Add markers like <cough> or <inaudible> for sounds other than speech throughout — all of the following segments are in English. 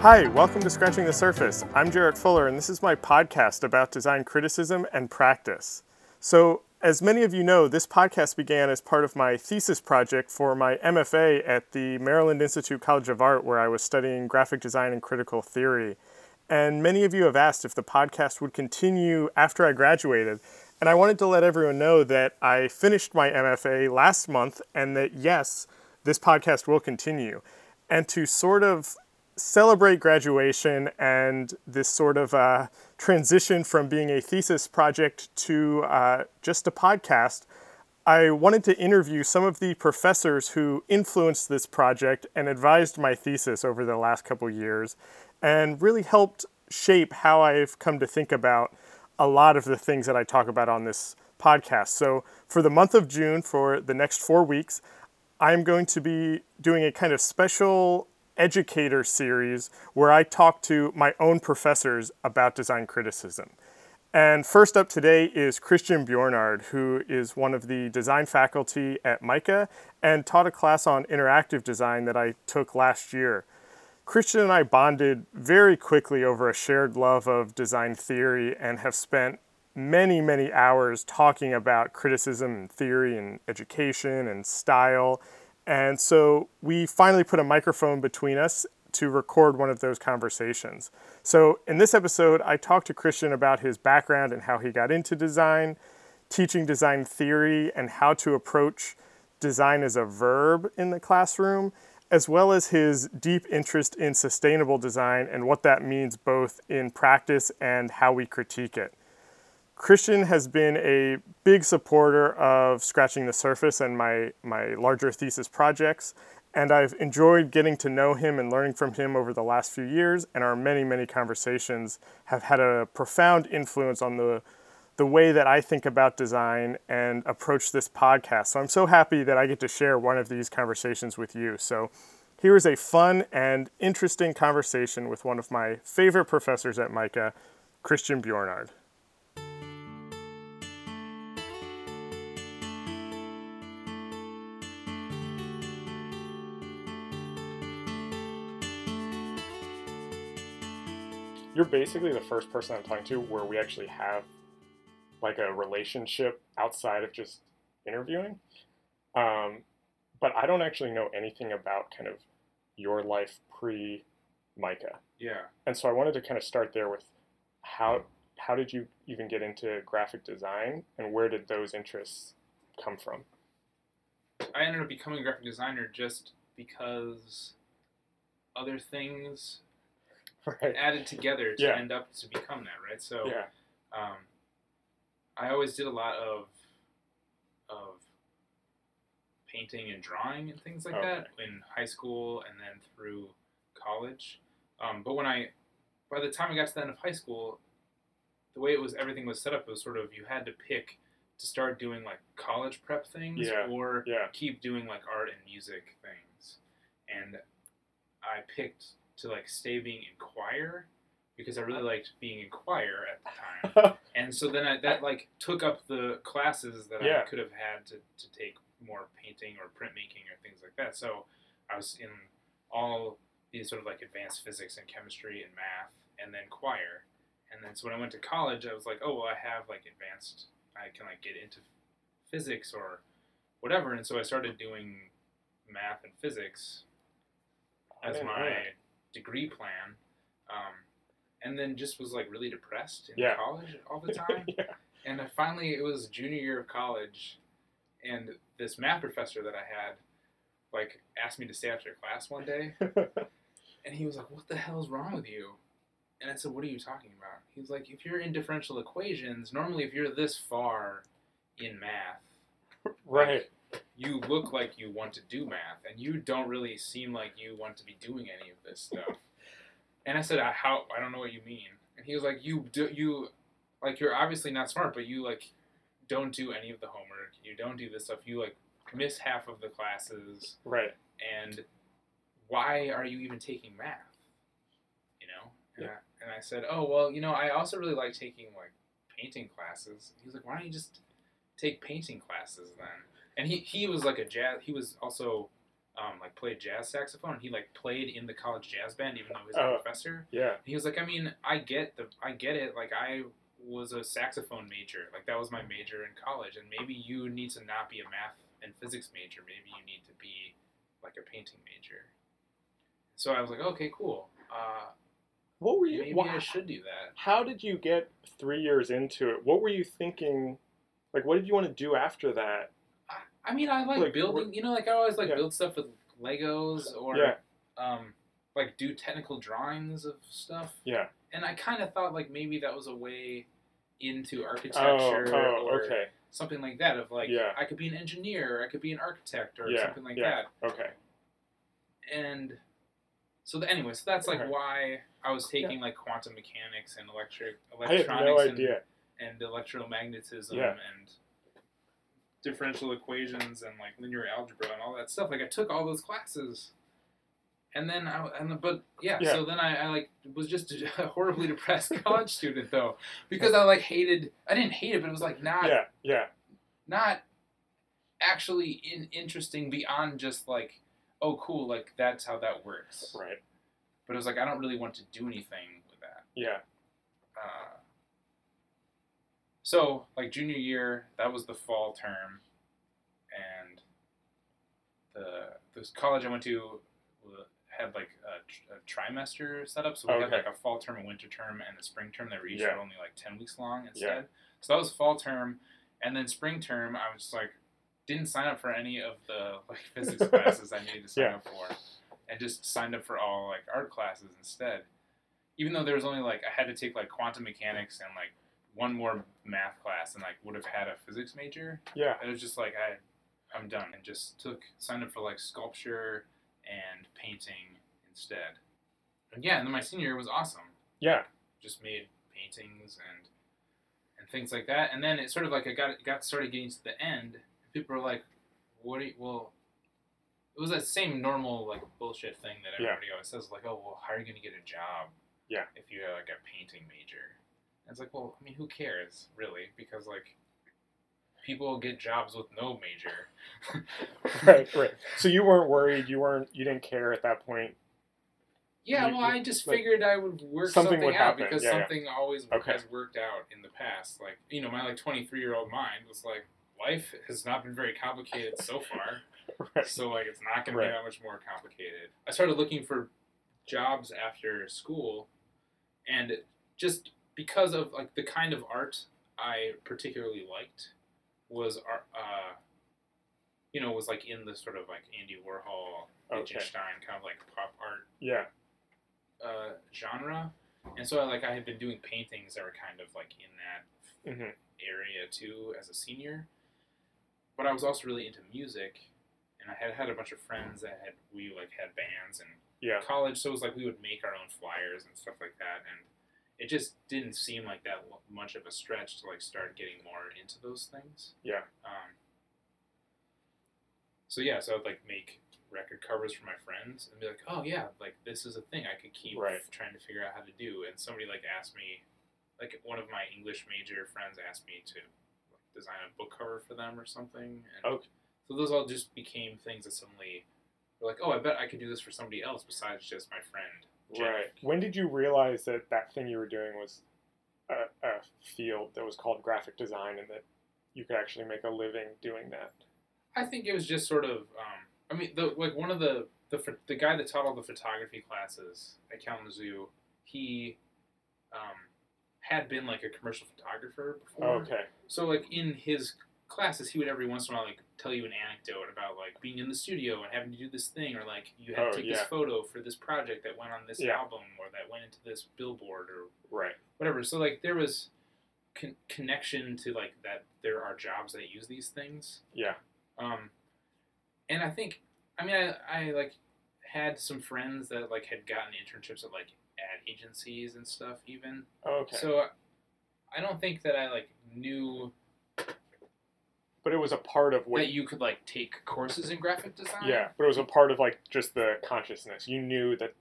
Hi, welcome to Scratching the Surface. I'm Jarrett Fuller, and this is my podcast about design criticism and practice. So, as many of you know, this podcast began as part of my thesis project for my MFA at the Maryland Institute College of Art, where I was studying graphic design and critical theory. And many of you have asked if the podcast would continue after I graduated. And I wanted to let everyone know that I finished my MFA last month and that yes, this podcast will continue. And to sort of celebrate graduation and this sort of uh, transition from being a thesis project to uh, just a podcast, I wanted to interview some of the professors who influenced this project and advised my thesis over the last couple years and really helped shape how I've come to think about a lot of the things that I talk about on this podcast. So, for the month of June, for the next four weeks, I'm going to be doing a kind of special educator series where I talk to my own professors about design criticism. And first up today is Kristian Bjornard, who is one of the design faculty at MICA and taught a class on interactive design that I took last year. Kristian and I bonded very quickly over a shared love of design theory and have spent many, many hours talking about criticism and theory and education and style and so we finally put a microphone between us to record one of those conversations. So in this episode, I talked to Kristian about his background and how he got into design, teaching design theory, and how to approach design as a verb in the classroom, as well as his deep interest in sustainable design and what that means both in practice and how we critique it. Kristian has been a big supporter of Scratching the Surface and my, my larger thesis projects, and I've enjoyed getting to know him and learning from him over the last few years, and our many, many conversations have had a profound influence on the, the way that I think about design and approach this podcast. So I'm so happy that I get to share one of these conversations with you. So here is a fun and interesting conversation with one of my favorite professors at MICA, Kristian Bjornard. You're basically the first person I'm talking to where we actually have like a relationship outside of just interviewing. Um, but I don't actually know anything about kind of your life pre MICA. Yeah. And so I wanted to kind of start there with how how did you even get into graphic design and where did those interests come from? I ended up becoming a graphic designer just because other things <laughs> right. added together to yeah. end up to become that, right? So, yeah. um, I always did a lot of of painting and drawing and things like okay. that in high school and then through college. Um, but when I, by the time I got to the end of high school, the way it was, everything was set up was sort of you had to pick to start doing like college prep things yeah. or yeah. keep doing like art and music things. And I picked to like stay being in choir because I really uh-huh. liked being in choir at the time. <laughs> and so then I, that like took up the classes that yeah. I could have had to, to take more painting or printmaking or things like that. So I was in all these sort of like advanced physics and chemistry and math and then choir. And then so when I went to college, I was like, oh, well, I have like advanced, I can like get into physics or whatever. And so I started doing math and physics as oh, my degree plan, um, and then just was like really depressed in yeah. college all the <laughs> time. yeah. And I finally, it was junior year of college, and this math professor that I had, like, asked me to stay after class one day, <laughs> and he was like, "What the hell is wrong with you?" And I said, "What are you talking about?" He was like, "If you're in differential equations, normally if you're this far in math, right." Like, you look like you want to do math, and you don't really seem like you want to be doing any of this stuff. and I said, I, "How? I don't know what you mean." And he was like, "You do you like you're obviously not smart, but you like don't do any of the homework. You don't do this stuff. You like miss half of the classes. Right. And why are you even taking math? You know." And, yeah. I, and I said, "Oh well, you know, I also really like taking like painting classes." He was like, "Why don't you just take painting classes then?" And he he was like a jazz. He was also um, like played jazz saxophone, and he like played in the college jazz band, even though he was a professor. Yeah. He was like, I mean, I get the, I get it. Like I was a saxophone major, like that was my major in college, and maybe you need to not be a math and physics major. Maybe you need to be like a painting major. So I was like, okay, cool. Uh, What were you? maybe wha- I should do that. how did you get three years into it? What were you thinking? Like, what did you want to do after that? I, I mean, I like, Like, building. You know, like I always like Yeah. build stuff with Legos or Yeah. um, like do technical drawings of stuff. Yeah. And I kind of thought like maybe that was a way into Oh, architecture oh, or okay. something like that. Of like, Yeah. I could be an engineer, or I could be an architect, or Yeah, something like yeah. that. Okay. And so, the, anyway, so that's like Okay. why I was taking like quantum mechanics and electric I had electronics no and, idea. and electromagnetism Yeah. and differential equations and like linear algebra and all that stuff. Like I took all those classes, and then I and but yeah, Yeah. so then I, I like was just <laughs> a horribly depressed <laughs> college student though because I like hated I didn't hate it, but it was like not Yeah. Yeah. not actually in, interesting beyond just like oh cool like that's how that works. Right. But it was like I don't really want to do anything with that. Yeah. Uh, so like junior year, that was the fall term, and the this college I went to uh, had like a, a trimester setup, so we had like a fall term, a winter term, and a spring term that were each Yeah. only like ten weeks long instead. Yeah. So that was fall term, and then spring term, I was just like didn't sign up for any of the like <laughs> physics classes I needed to sign Yeah. up for, and just signed up for all like art classes instead. Even though there was only like I had to take like quantum mechanics and like one more math class and like would have had a physics major. Yeah. It was just like I, I'm done and just took signed up for like sculpture and painting instead. And yeah, and then my senior year was awesome. Yeah. Just made paintings and and things like that. And then it sort of like I got got started getting to the end. People were like, "What? Do you, well." It was that same normal like bullshit thing that Yeah. everybody always says, like, "Oh, well, how are you going to get a job?" Yeah. If you're like a painting major, and it's like, well, I mean, who cares really? Because like, people get jobs with no major. <laughs> Right. <laughs> Right. So you weren't worried. You weren't. You didn't care at that point. Yeah, You- well, I just like, figured I would work something something, would out happen, because yeah, yeah. something always Okay. has worked out in the past. Like, you know, my like 23 year old mind was like, life has not been very complicated so <laughs> far, Right. so like it's not going Right. to be that much more complicated. I started looking for jobs after school, and just because of like the kind of art I particularly liked was art. Uh, you know, was like in the sort of like Andy Warhol, Okay. Lichtenstein kind of like pop art Yeah. uh, genre, and so like I had been doing paintings that were kind of like in that hmm area too as a senior. But I was also really into music, and I had had a bunch of friends that had we like had bands in Yeah. college, so it was like we would make our own flyers and stuff like that, and it just didn't seem like that much of a stretch to like start getting more into those things. Yeah. Um, so yeah, so I'd like make record covers for my friends and be like, oh yeah, like this is a thing I could keep Right. trying to figure out how to do. And somebody like asked me, like one of my English major friends asked me to like, design a book cover for them or something. And Okay. So those all just became things that suddenly were like, oh, I bet I could do this for somebody else besides just my friend. Right. When did you realize that that thing you were doing was a, a field that was called graphic design and that you could actually make a living doing that? I think it was just sort of. Um, I mean, the like one of the the the guy that taught all the photography classes at Kalamazoo, he um, had been like a commercial photographer before. Oh, okay. So like in his classes, he would every once in a while like tell you an anecdote about like being in the studio and having to do this thing, or like you had Oh, to take this photo for this project that went on this Yeah. album or that went into this billboard or Right. whatever. So like there was con- connection to like that there are jobs that use these things. Yeah. Um, and I think, I mean, I, I like had some friends that like had gotten internships at like ad agencies and stuff even. Okay. So I don't think that I like knew but it was a part of what. that you could like take courses in graphic design. yeah, but it was a part of like just the consciousness. You knew that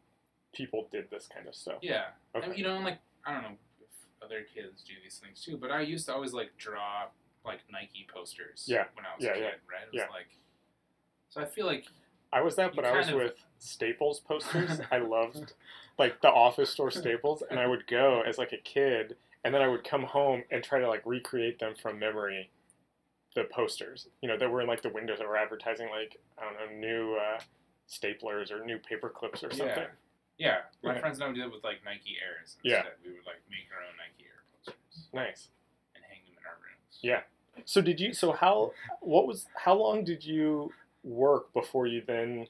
people did this kind of stuff. Yeah. I Okay. mean, you know, and like I don't know if other kids do these things too, but I used to always like draw like Nike posters. Yeah. When I was Yeah, a kid, yeah, right? It was yeah. like. So I feel like I was that, but I was of- with Staples posters. <laughs> I loved like the office store Staples, and I would go as like a kid, and then I would come home and try to like recreate them from memory. The posters, you know, that were in like the windows that were advertising like I don't know new uh, staplers or new paper clips or something. Yeah, yeah. my Yeah. friends and I would do it with like Nike Airs. Yeah. We would like make our own Nike Air posters Nice. and hang them in our rooms. Yeah. So did you? So how? What was? How long did you work before you then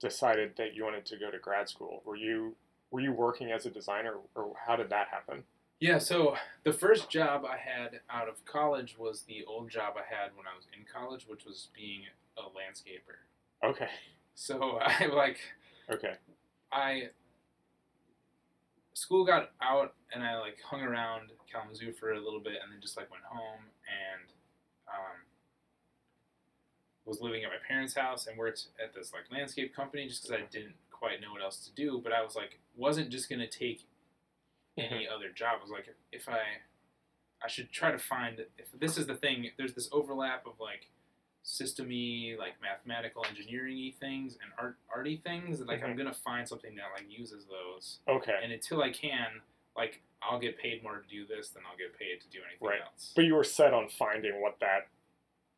decided that you wanted to go to grad school? Were you were you working as a designer, or how did that happen? Yeah, so the first job I had out of college was the old job I had when I was in college, which was being a landscaper. Okay. So <laughs> I like Okay. I school got out and I like hung around Kalamazoo for a little bit and then just like went home and um, was living at my parents' house and worked at this like landscape company just because I didn't quite know what else to do. But I was like, wasn't just gonna take any other job. I was like, if I, I should try to find if this is the thing. There's this overlap of like systemy, like mathematical engineering things and art arty things. And like I'm mm-hmm. gonna find something that like uses those. Okay. And until I can, like I'll get paid more to do this than I'll get paid to do anything Right. else. But you were set on finding what that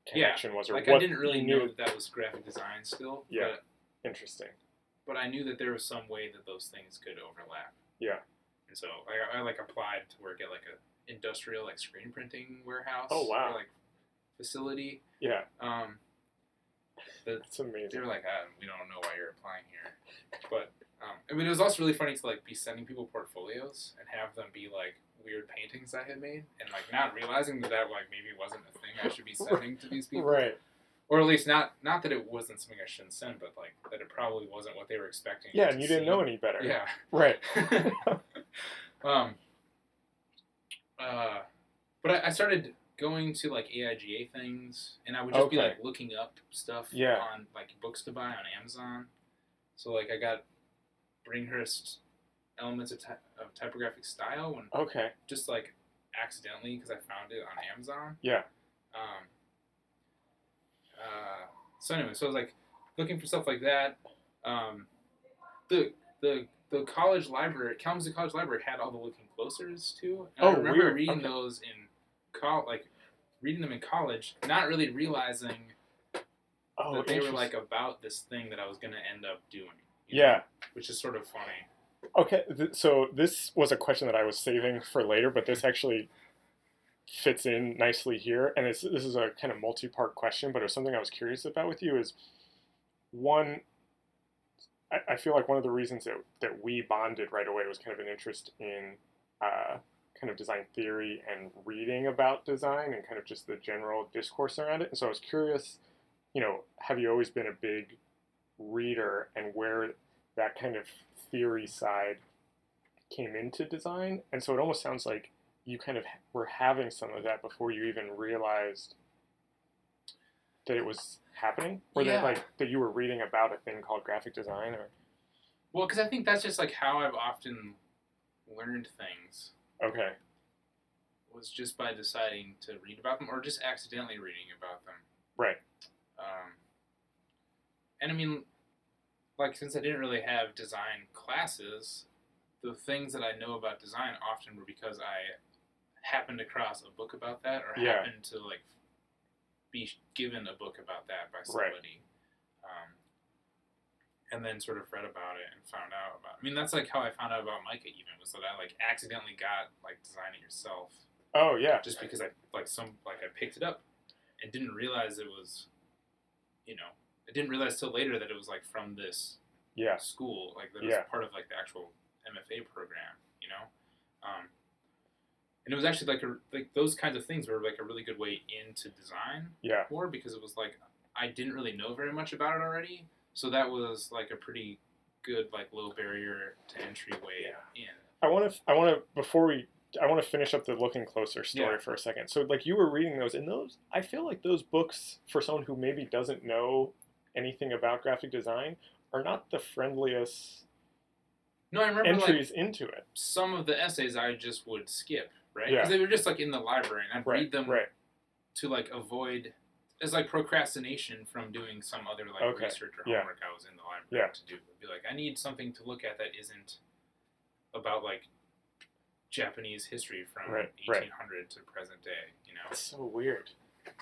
Yeah, connection was, or like what I didn't really knew. know that that was graphic design still. Yeah. But, Interesting. but I knew that there was some way that those things could overlap. Yeah. And so I, I like applied to work at like a industrial like screen printing warehouse. Oh, wow. Or, like facility. Yeah. Um, the, That's amazing. they were like, ah, we don't know why you're applying here. But um, I mean, it was also really funny to like be sending people portfolios and have them be like weird paintings I had made, and like not realizing that that like maybe wasn't a thing I should be <laughs> sending to these people, Right. Or at least not not that it wasn't something I shouldn't send, but like that it probably wasn't what they were expecting. Yeah, and you didn't know any better. Yeah. <laughs> Right. <laughs> um. Uh, but I, I started going to like AIGA things, and I would just be like looking up stuff Yeah. on like books to buy on Amazon. So like I got Bringhurst elements of, ty- of typographic style when Okay. just like accidentally because I found it on Amazon. Yeah. Um. Uh. So anyway, so I was like looking for stuff like that. Um. The the the college library, Kalamazoo College Library, had all the looking closers too. And Oh, I remember weird. reading Okay. those in col like reading them in college, not really realizing Oh, that they were like about this thing that I was gonna end up doing. you know, Yeah. which is sort of funny. Okay, th- so this was a question that I was saving for later, but this actually fits in nicely here, and it's, this is a kind of multi-part question, but it was something I was curious about with you. Is one, I, I feel like one of the reasons that that we bonded right away was kind of an interest in uh, kind of design theory and reading about design and kind of just the general discourse around it. And so I was curious, you know, have you always been a big reader, and where that kind of theory side came into design. And so it almost sounds like you kind of were having some of that before you even realized that it was happening, or Yeah. that like that you were reading about a thing called graphic design, or Well, because I think that's just like how I've often learned things okay, was just by deciding to read about them or just accidentally reading about them. right, Um, and I mean, like, since I didn't really have design classes, the things that I know about design often were because I happened across a book about that or Yeah. happened to, like, be given a book about that by somebody. Um, and then sort of read about it and found out about It. I mean, that's like how I found out about MICA, even, was that I, like, accidentally got, like, Design It Yourself oh yeah, just because I like some like I picked it up and didn't realize it was, you know, I didn't realize till later that it was like from this yeah, school, like that Yeah. was part of like the actual MFA program, you know, um, and it was actually like a like those kinds of things were like a really good way into design yeah, more because it was like I didn't really know very much about it already, so that was like a pretty good like low barrier to entry way in. I want to, I want to before we. I want to finish up the looking closer story Yeah. for a second. So, like, you were reading those, and those, I feel like those books, for someone who maybe doesn't know anything about graphic design, are not the friendliest No, I remember like entries into it. some of the essays I just would skip, right? Yeah. Because they were just like in the library, and I'd Right, read them right, to like avoid as like procrastination from doing some other like Okay, research or yeah. homework I was in the library Yeah. to do. I'd be like, I need something to look at that isn't about like Japanese history from Right, right. 1800 to present day. You know. That's so weird.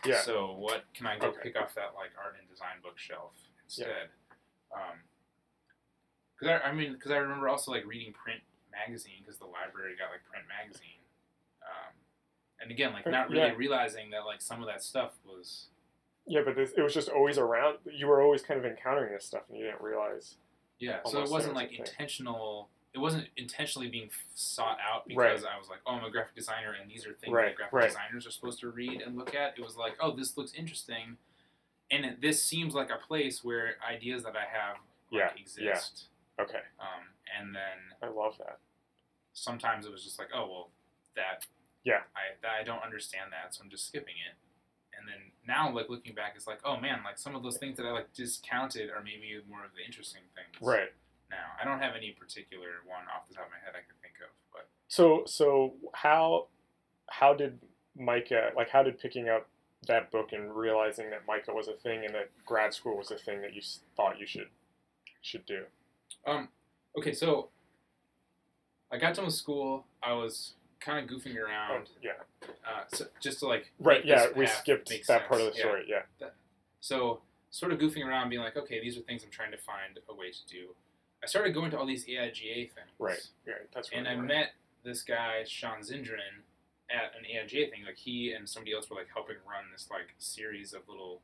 Yeah. So what can I go Okay. pick off that like art and design bookshelf instead? Um 'cause because I, I mean, because I remember also like reading print magazine because the library got like print magazine. And again, like not really yeah. realizing that like some of that stuff was Yeah, but this, it was just always around. You were always kind of encountering this stuff, and you didn't realize. yeah. so it wasn't like intentional. It wasn't intentionally being sought out because I was like, oh, I'm a graphic designer, and these are things Right, that graphic right. designers are supposed to read and look at. It was like, oh, this looks interesting, and it, this seems like a place where ideas that I have like, Yeah, yeah. exist. Okay, Um, and then I love that. sometimes it was just like, oh well, that Yeah. I I don't understand that, so I'm just skipping it. And then now, like looking back, it's like, oh man, like some of those things that I like discounted are maybe more of the interesting things. Right. Now, I don't have any particular one off the top of my head I could think of, but So, so how how did MICA like? How did picking up that book and realizing that MICA was a thing and that grad school was a thing that you thought you should should do? um, okay, so I got done with school. I was kind of goofing Oh, around, yeah. uh, so just to like Right. Yeah. We skipped that part of the sense. Yeah. story. Yeah. So, sort of goofing around, being like, okay, these are things I'm trying to find a way to do. I started going to all these AIGA things. Right. Yeah. That's right. And I right. met this guy, Sean Zindran, at an AIGA thing. Like, he and somebody else were, like, helping run this, like, series of little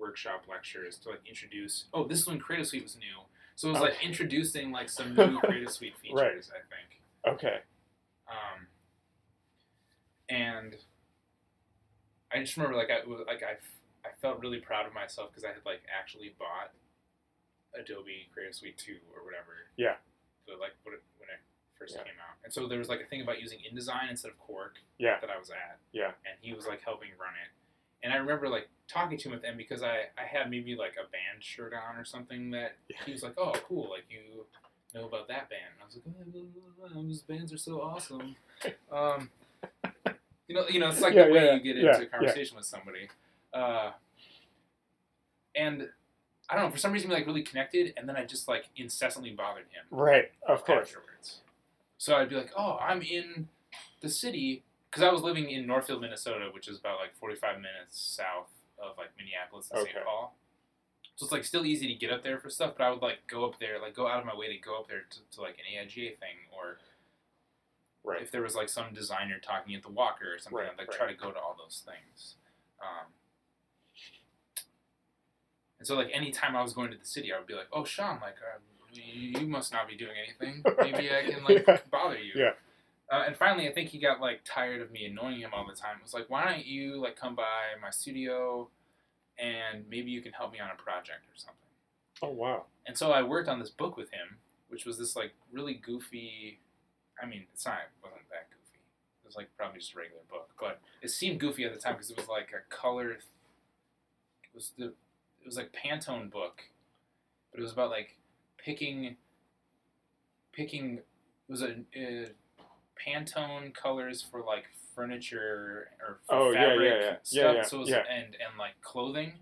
workshop lectures to, like, introduce, oh, this is when Creative Suite was new. So it was, like, introducing, like, some <laughs> new Creative Suite features, Right. I think. Okay. And I just remember like I was- like I, I felt really proud of myself because I had like actually bought Adobe Creative Suite two or whatever. Yeah. So like when it, when it first Yeah. came out, and so there was like a thing about using InDesign instead of Quark Yeah. that I was at. Yeah. And he was like helping run it. And I remember like talking to him at the end because I, I had maybe like a band shirt on or something that Yeah. he was like, oh, cool, like you know about that band. And I was like, oh, those bands are so awesome. <laughs> Um, you know, you know, it's like Yeah, the way yeah, you get yeah, into a conversation with somebody. Uh, and I don't know, for some reason we like really connected, and then I just like incessantly bothered him Right. Of course. afterwards. So I'd be like, oh, I'm in the city because I was living in Northfield, Minnesota, which is about like 45 minutes south of like Minneapolis and Okay. St. Paul. So it's like still easy to get up there for stuff, but I would like go up there, like go out of my way to go up there to, to like an AIGA thing, or Right. if there was like some designer talking at the Walker or something, Right, I'd like right. try to go to all those things. Um, and so like anytime I was going to the city, I would be like, "Oh, Sean, like uh, you, you must not be doing anything. Maybe I can <laughs> like Yeah. bother you." Yeah. Uh, and finally, I think he got like tired of me annoying him all the time. It was like, "Why don't you like come by my studio, and maybe you can help me on a project or something." Oh wow. And so I worked on this book with him, which was this like really goofy. I mean, it's not it wasn't that goofy. It was like probably just a regular book, but it seemed goofy at the time because it was like a color. It was the it was like Pantone book, but it was about like picking. Picking it was a, uh Pantone colors for like furniture or for Oh, yeah, yeah, fabric yeah. Yeah, stuff. yeah, so was, yeah. and and like clothing.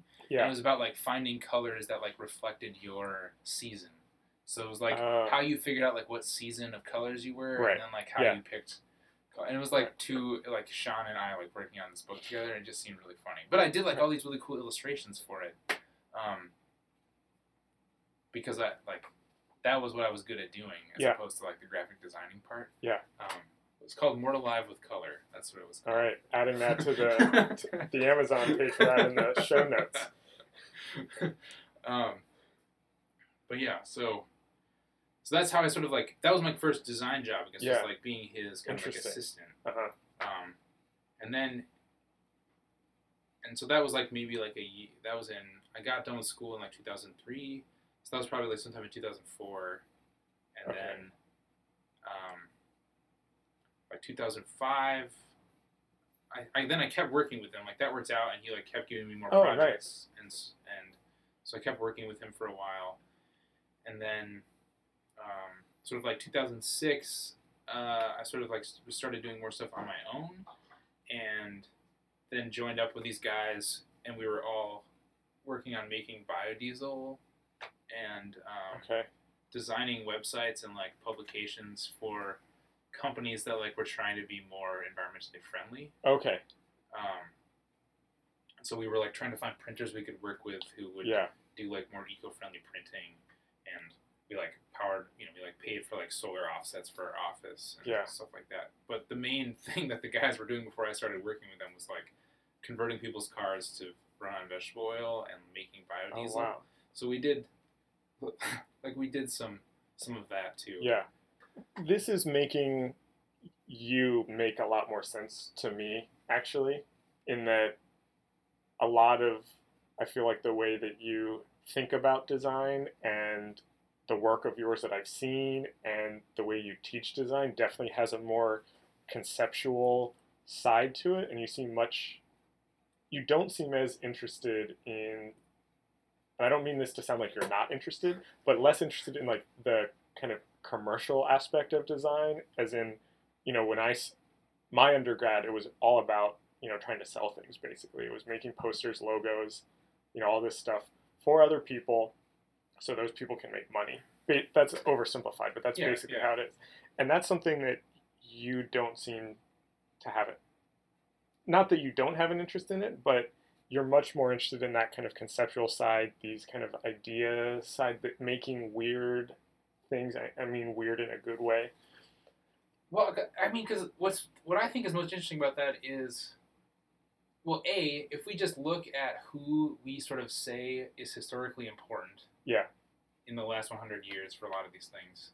And it was about like finding colors that like reflected your season. So it was like Uh, how you figured out like what season of colors you were, Right. and then like how Yeah. you picked. And it was like two like Sean and I like working on this book together, and it just seemed really funny. But I did like all these really cool illustrations for it, um, because I like that was what I was good at doing, as Yeah. opposed to like the graphic designing part. Yeah. Um, it was called More Alive with Color. That's what it was all called. right. Adding that to the to the Amazon page for that in the show notes. <laughs> um, but yeah, so so that's how I sort of like that was my first design job. I guess Yeah. was like being his kind of like assistant. Uh huh. Um, and then and so that was like maybe like a that was in I got done with school in like 2003. So that was probably like sometime in 2004, and Okay. then um, like 2005. I, I then I kept working with him like that worked out, and he like kept giving me more Oh, projects, and and so I kept working with him for a while, and then um, sort of like 2006, uh, I sort of like started doing more stuff on my own, and then joined up with these guys and we were all working on making biodiesel and um, Okay. designing websites and like publications for companies that like were trying to be more environmentally friendly. Okay. Um, so we were like trying to find printers we could work with who would Yeah. do like more eco-friendly printing, and we like powered, you know, we like paid for like solar offsets for our office and Yeah. stuff like that. But the main <laughs> thing that the guys were doing before I started working with them was like converting people's cars to run on vegetable oil and making biodiesel. Oh biodiesel. wow. So we did, <laughs> like we did some some of that too. Yeah. This is making you make a lot more sense to me, actually, in that a lot of, I feel like the way that you think about design and the work of yours that I've seen and the way you teach design definitely has a more conceptual side to it. And you seem much, you don't seem as interested in, I don't mean this to sound like you're not interested, but less interested in like the kind of commercial aspect of design as in you know when I, my undergrad it was all about you know trying to sell things basically it was making posters logos you know all this stuff for other people so those people can make money that's oversimplified but that's Yeah, basically yeah. how it is and that's something that you don't seem to have it not that you don't have an interest in it but you're much more interested in that kind of conceptual side these kind of idea side that making weird things I, I mean weird in a good way Well, I mean, because what's what I think is most interesting about that is, well, a if we just look at who we sort of say is historically important. Yeah. In the last 100 years, for a lot of these things,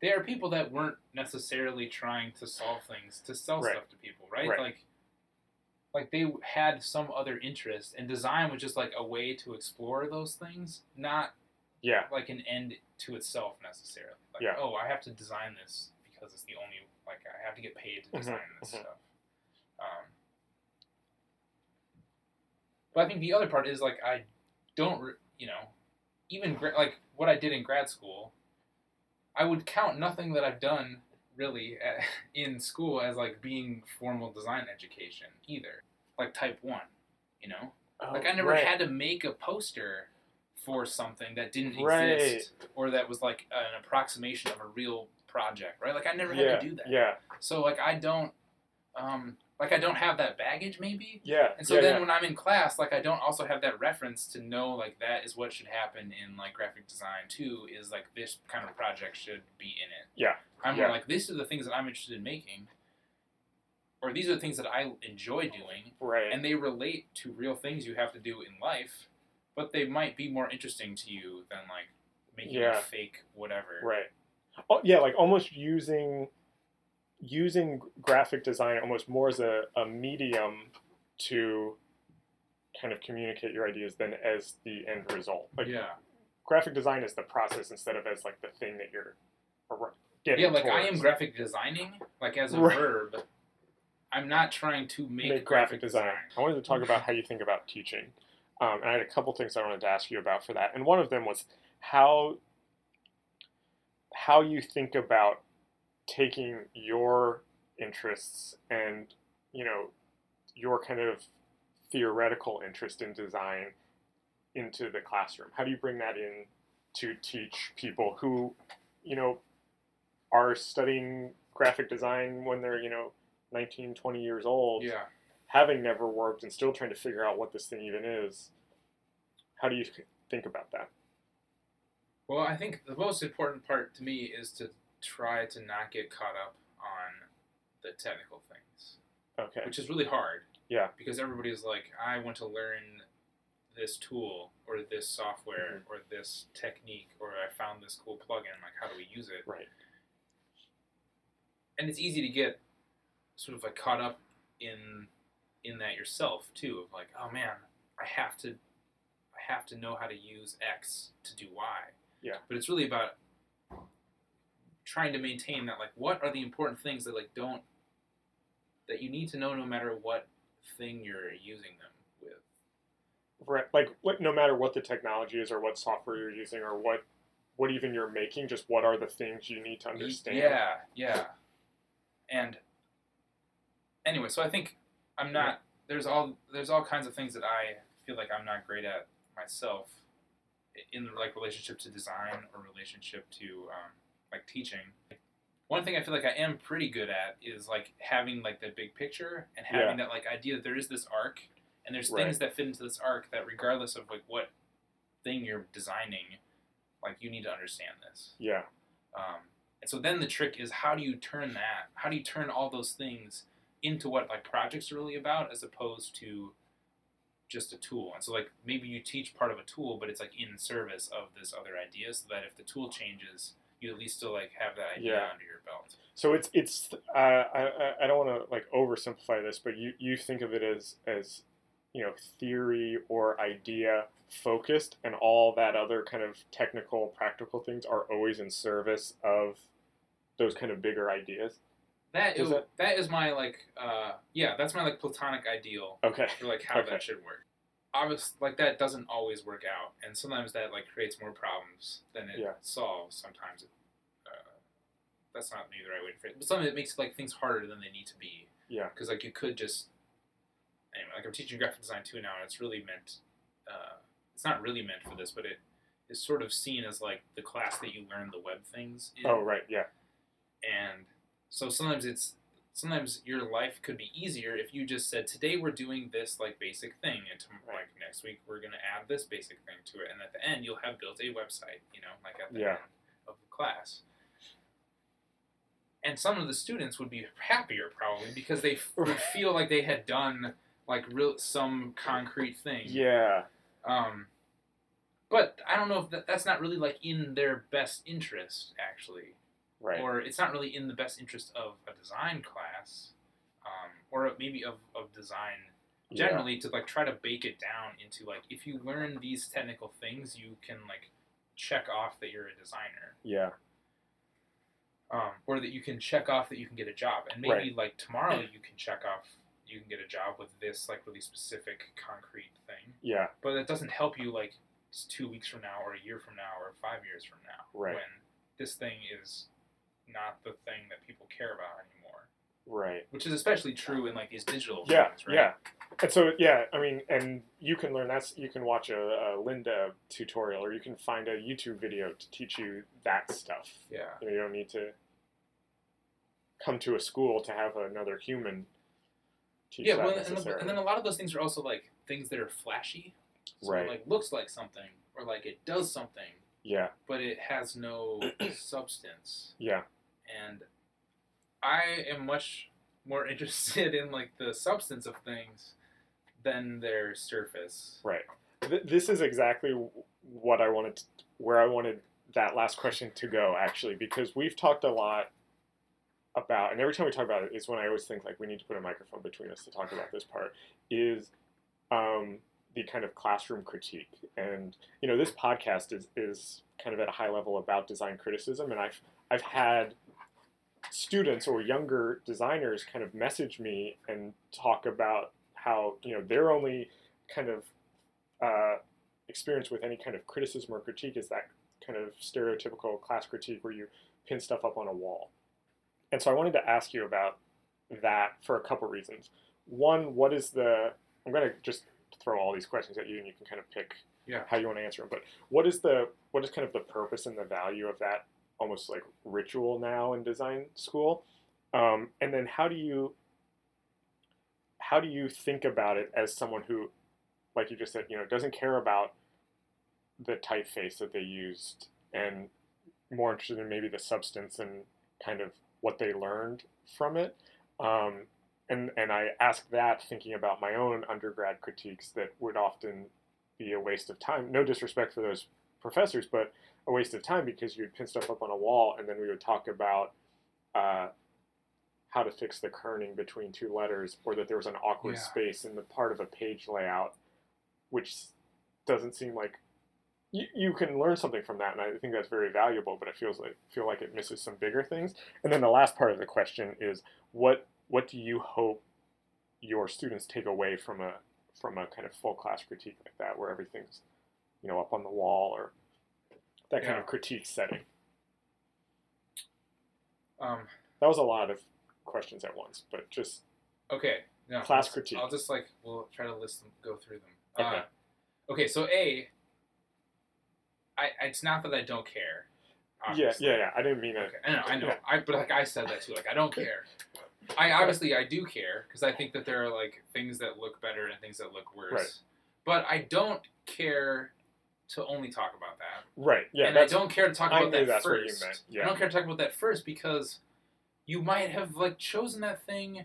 they are people that weren't necessarily trying to solve things to sell Right. stuff to people, right? Right. Like, like they had some other interest, and design was just like a way to explore those things, not yeah like an end to itself necessarily. Like, Yeah. oh, I have to design this because it's the only like I have to get paid to Mhm, design this mhm. stuff. Um, but I think the other part is like I don't, you know, even gra- like what I did in grad school, I would count nothing that I've done really at, <laughs> in school as like being formal design education either. Like type one, you know. Like I never Oh, right. had to make a poster for something that didn't Right. exist or that was like an approximation of a real project, right? Like I never had yeah to do that. yeah So like I don't um like I don't have that baggage maybe. yeah And so yeah, then yeah. when I'm in class, like I don't also have that reference to know like that is what should happen in like graphic design too, is like this kind of project should be in it. Yeah. I'm Yeah. more like these are the things that I'm interested in making. Or these are the things that I enjoy doing right and they relate to real things you have to do in life, but they might be more interesting to you than like making Yeah. a fake whatever. right oh, yeah like almost using using graphic design almost more as a, a medium to kind of communicate your ideas than as the end result like yeah. graphic design is the process instead of as like the thing that you're getting Yeah, like I am graphic designing, like as a Right. verb. I'm not trying to make, make graphic design. I wanted to talk about how you think about teaching, um, and I had a couple things I wanted to ask you about for that. And one of them was how how you think about taking your interests and you know your kind of theoretical interest in design into the classroom. How do you bring that in to teach people who you know are studying graphic design when they're you know 19 20 years old Yeah. having never worked and still trying to figure out what this thing even is how do you think about that Well, I think the most important part to me is to try to not get caught up on the technical things, okay which is really hard. Yeah. Because everybody's like, I want to learn this tool or this software Mm-hmm. or this technique or I found this cool plugin. Like, how do we use it? right and it's easy to get sort of like caught up in in that yourself too of like oh man i have to i have to know how to use x to do y Yeah. but it's really about trying to maintain that like what are the important things that like don't that you need to know no matter what thing you're using them with? Right like what, no matter what the technology is or what software you're using or what what even you're making just what are the things you need to understand? Yeah, yeah. And anyway, so I think I'm not there's all there's all kinds of things that I feel like I'm not great at myself in the like relationship to design or relationship to um, like teaching. One thing I feel like I am pretty good at is like having like the big picture and having that like idea that there is this arc and there's Right. things that fit into this arc that regardless of like what thing you're designing, like you need to understand this. Yeah. Um, and so then the trick is how do you turn that? How do you turn all those things into what like projects are really about, as opposed to just a tool? And so like maybe you teach part of a tool, but it's like in service of this other idea, so that if the tool changes, you at least still like have that idea Yeah. under your belt. So it's it's uh, I I- I don't want to like oversimplify this, but you you think of it as as you know theory or idea focused, and all that other kind of technical practical things are always in service of those kind of bigger ideas. That Is is that- that is my like uh, yeah, that's my like platonic ideal Okay. for like how Okay. that should work. Obviously, like that doesn't always work out, and sometimes that like creates more problems than it Yeah. solves. Sometimes it, uh, that's not maybe the right way to phrase it, but sometimes it makes like things harder than they need to be. Yeah. Because like you could just anyway, like I'm teaching graphic design too now, and it's really meant. Uh, it's not really meant for this, but it is sort of seen as like the class that you learn the web things in Oh right. Yeah. and so sometimes it's sometimes your life could be easier if you just said today we're doing this like basic thing and to, Right. like next week we're going to add this basic thing to it and at the end you'll have built a website you know like at the Yeah. end of the class and some of the students would be happier probably because they <laughs> would feel like they had done like real some concrete thing Yeah. um, but I don't know if that, that's not really like in their best interest actually Right. or it's not really in the best interest of a design class, um, or maybe of, of design Yeah. generally to like try to bake it down into like if you learn these technical things, you can like check off that you're a designer, Yeah. um, or that you can check off that you can get a job, and maybe Right. like tomorrow you can check off you can get a job with this like really specific concrete thing, Yeah. but that doesn't help you like two weeks from now or a year from now or five years from now Right. when this thing is not the thing that people care about anymore Right. which is especially true in like these digital Yeah. things right Yeah. And so yeah, I mean, and you can learn that's you can watch a, a Lynda tutorial or you can find a YouTube video to teach you that stuff. yeah You, know, you don't need to come to a school to have another human teach yeah that well, and, the, and then a lot of those things are also like things that are flashy so Right. it like looks like something or like it does something yeah, but it has no <clears throat> substance yeah, and i am much more <laughs> interested in like the substance of things than their surface right. Th- this is exactly what I wanted, to, where I wanted that last question to go actually, because we've talked a lot about, and every time we talk about it, is when I always think like we need to put a microphone between us to talk about this part. Is um, the kind of classroom critique, and you know this podcast is is kind of at a high level about design criticism, and I've I've had students or younger designers kind of message me and talk about how you know their only kind of uh, experience with any kind of criticism or critique is that kind of stereotypical class critique where you pin stuff up on a wall. And so I wanted to ask you about that for a couple reasons. One, what is the I'm going to just throw all these questions at you and you can kind of pick Yeah. how you want to answer them. But what is the what is kind of the purpose and the value of that almost like ritual now in design school? Um, and then how do you how do you think about it as someone who, like you just said, you know, doesn't care about the typeface that they used and more interested in maybe the substance and kind of what they learned from it. Um, and and I ask that thinking about my own undergrad critiques that would often be a waste of time. No disrespect for those professors, but a waste of time because you'd pin stuff up on a wall and then we would talk about uh, how to fix the kerning between two letters or that there was an awkward Yeah. space in the part of a page layout, which doesn't seem like you, you can learn something from that, and I think that's very valuable. But it feels like feel like it misses some bigger things. And then the last part of the question is what what do you hope your students take away from a from a kind of full class critique like that, where everything's you know up on the wall or that kind Yeah. of critique setting? um, That was a lot of questions at once, but just okay No, Class I'll- critique. I'll just like we'll try to list them, go through them. Okay. Uh, okay. So a. I, it's not that I don't care. Yeah, obviously. yeah, yeah. I didn't mean it. Okay, I know, I know. Yeah. I but like I said that too. Like I don't <laughs> care. I obviously I do care because I think that there are like things that look better and things that look worse. Right. But I don't care to only talk about that. Right. Yeah. and I don't care to talk about knew that first. meant, I don't care to talk about that first because you might have like chosen that thing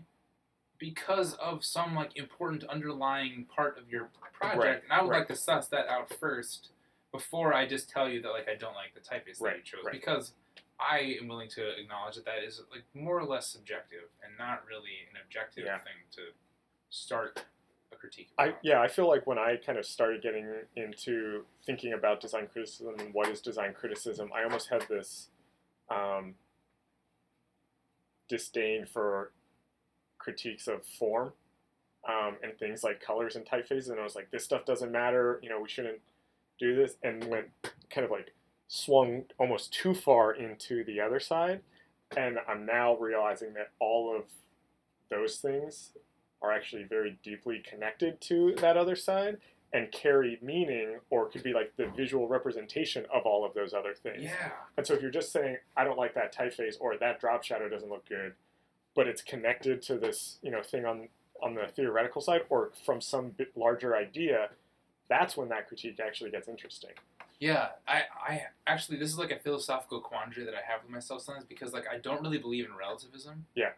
because of some like important underlying part of your project, Right, and I would right. like to suss that out first before I just tell you that like I don't like the typeface that you chose right. because I am willing to acknowledge that that is like more or less subjective and not really an objective Yeah. thing to start a critique. I yeah, I feel like when I kind of started getting into thinking about design criticism and what is design criticism, I almost had this um, disdain for critiques of form um, and things like colors and typefaces, and I was like, this stuff doesn't matter. You know, we shouldn't do this, and went kind of like swung almost too far into the other side, and I'm now realizing that all of those things are actually very deeply connected to that other side and carry meaning or could be like the visual representation of all of those other things. Yeah. And so if you're just saying, I don't like that typeface or that drop shadow doesn't look good, but it's connected to this, you know, thing on on the theoretical side or from some bit larger idea, that's when that critique actually gets interesting. Yeah, I, I actually this is like a philosophical quandary that I have with myself sometimes because like I don't really believe in relativism. Yeah.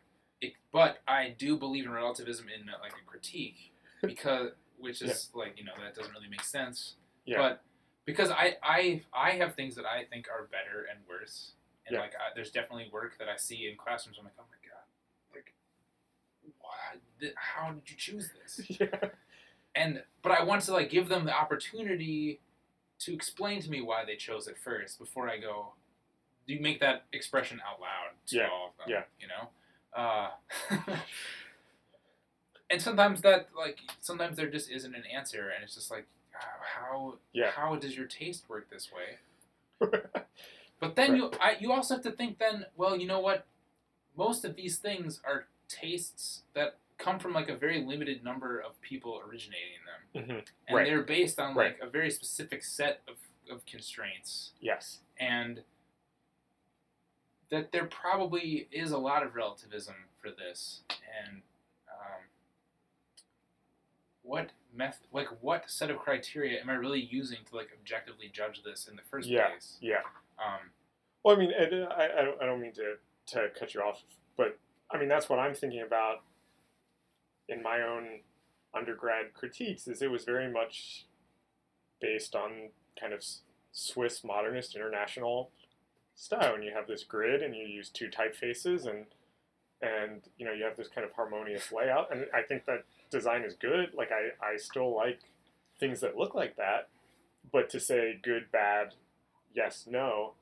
But I do believe in relativism in uh, like a critique <laughs> because which is like you know that doesn't really make sense. Yeah. But because I I I have things that I think are better and worse, and Yeah. like I, there's definitely work that I see in classrooms. I'm like, oh my god, like, why? Th- how did you choose this? <laughs> yeah. and but I want to like give them the opportunity to explain to me why they chose it first before I go. Do you make that expression out loud to Yeah, all of them? yeah. You know, uh, <laughs> and sometimes that like sometimes there just isn't an answer, and it's just like how Yeah. how does your taste work this way? <laughs> But then you I, you also have to think then, well, you know what? Most of these things are tastes that come from like a very limited number of people originating them. Mhm. And Right. they're based on Right. like a very specific set of, of constraints. Yes. And that there probably is a lot of relativism for this. And um, what meth like what set of criteria am I really using to like objectively judge this in the first Yeah. place? Yeah. Um, Well, I mean, and, uh, I, I, don't, mean to, to cut you off, but I mean, that's what I'm thinking about in my own undergrad critiques is it was very much based on kind of Swiss modernist international style. And you have this grid and you use two typefaces and, and, you know, you have this kind of harmonious layout. And I think that design is good. Like, I, I still like things that look like that. But to say good, bad, yes, no,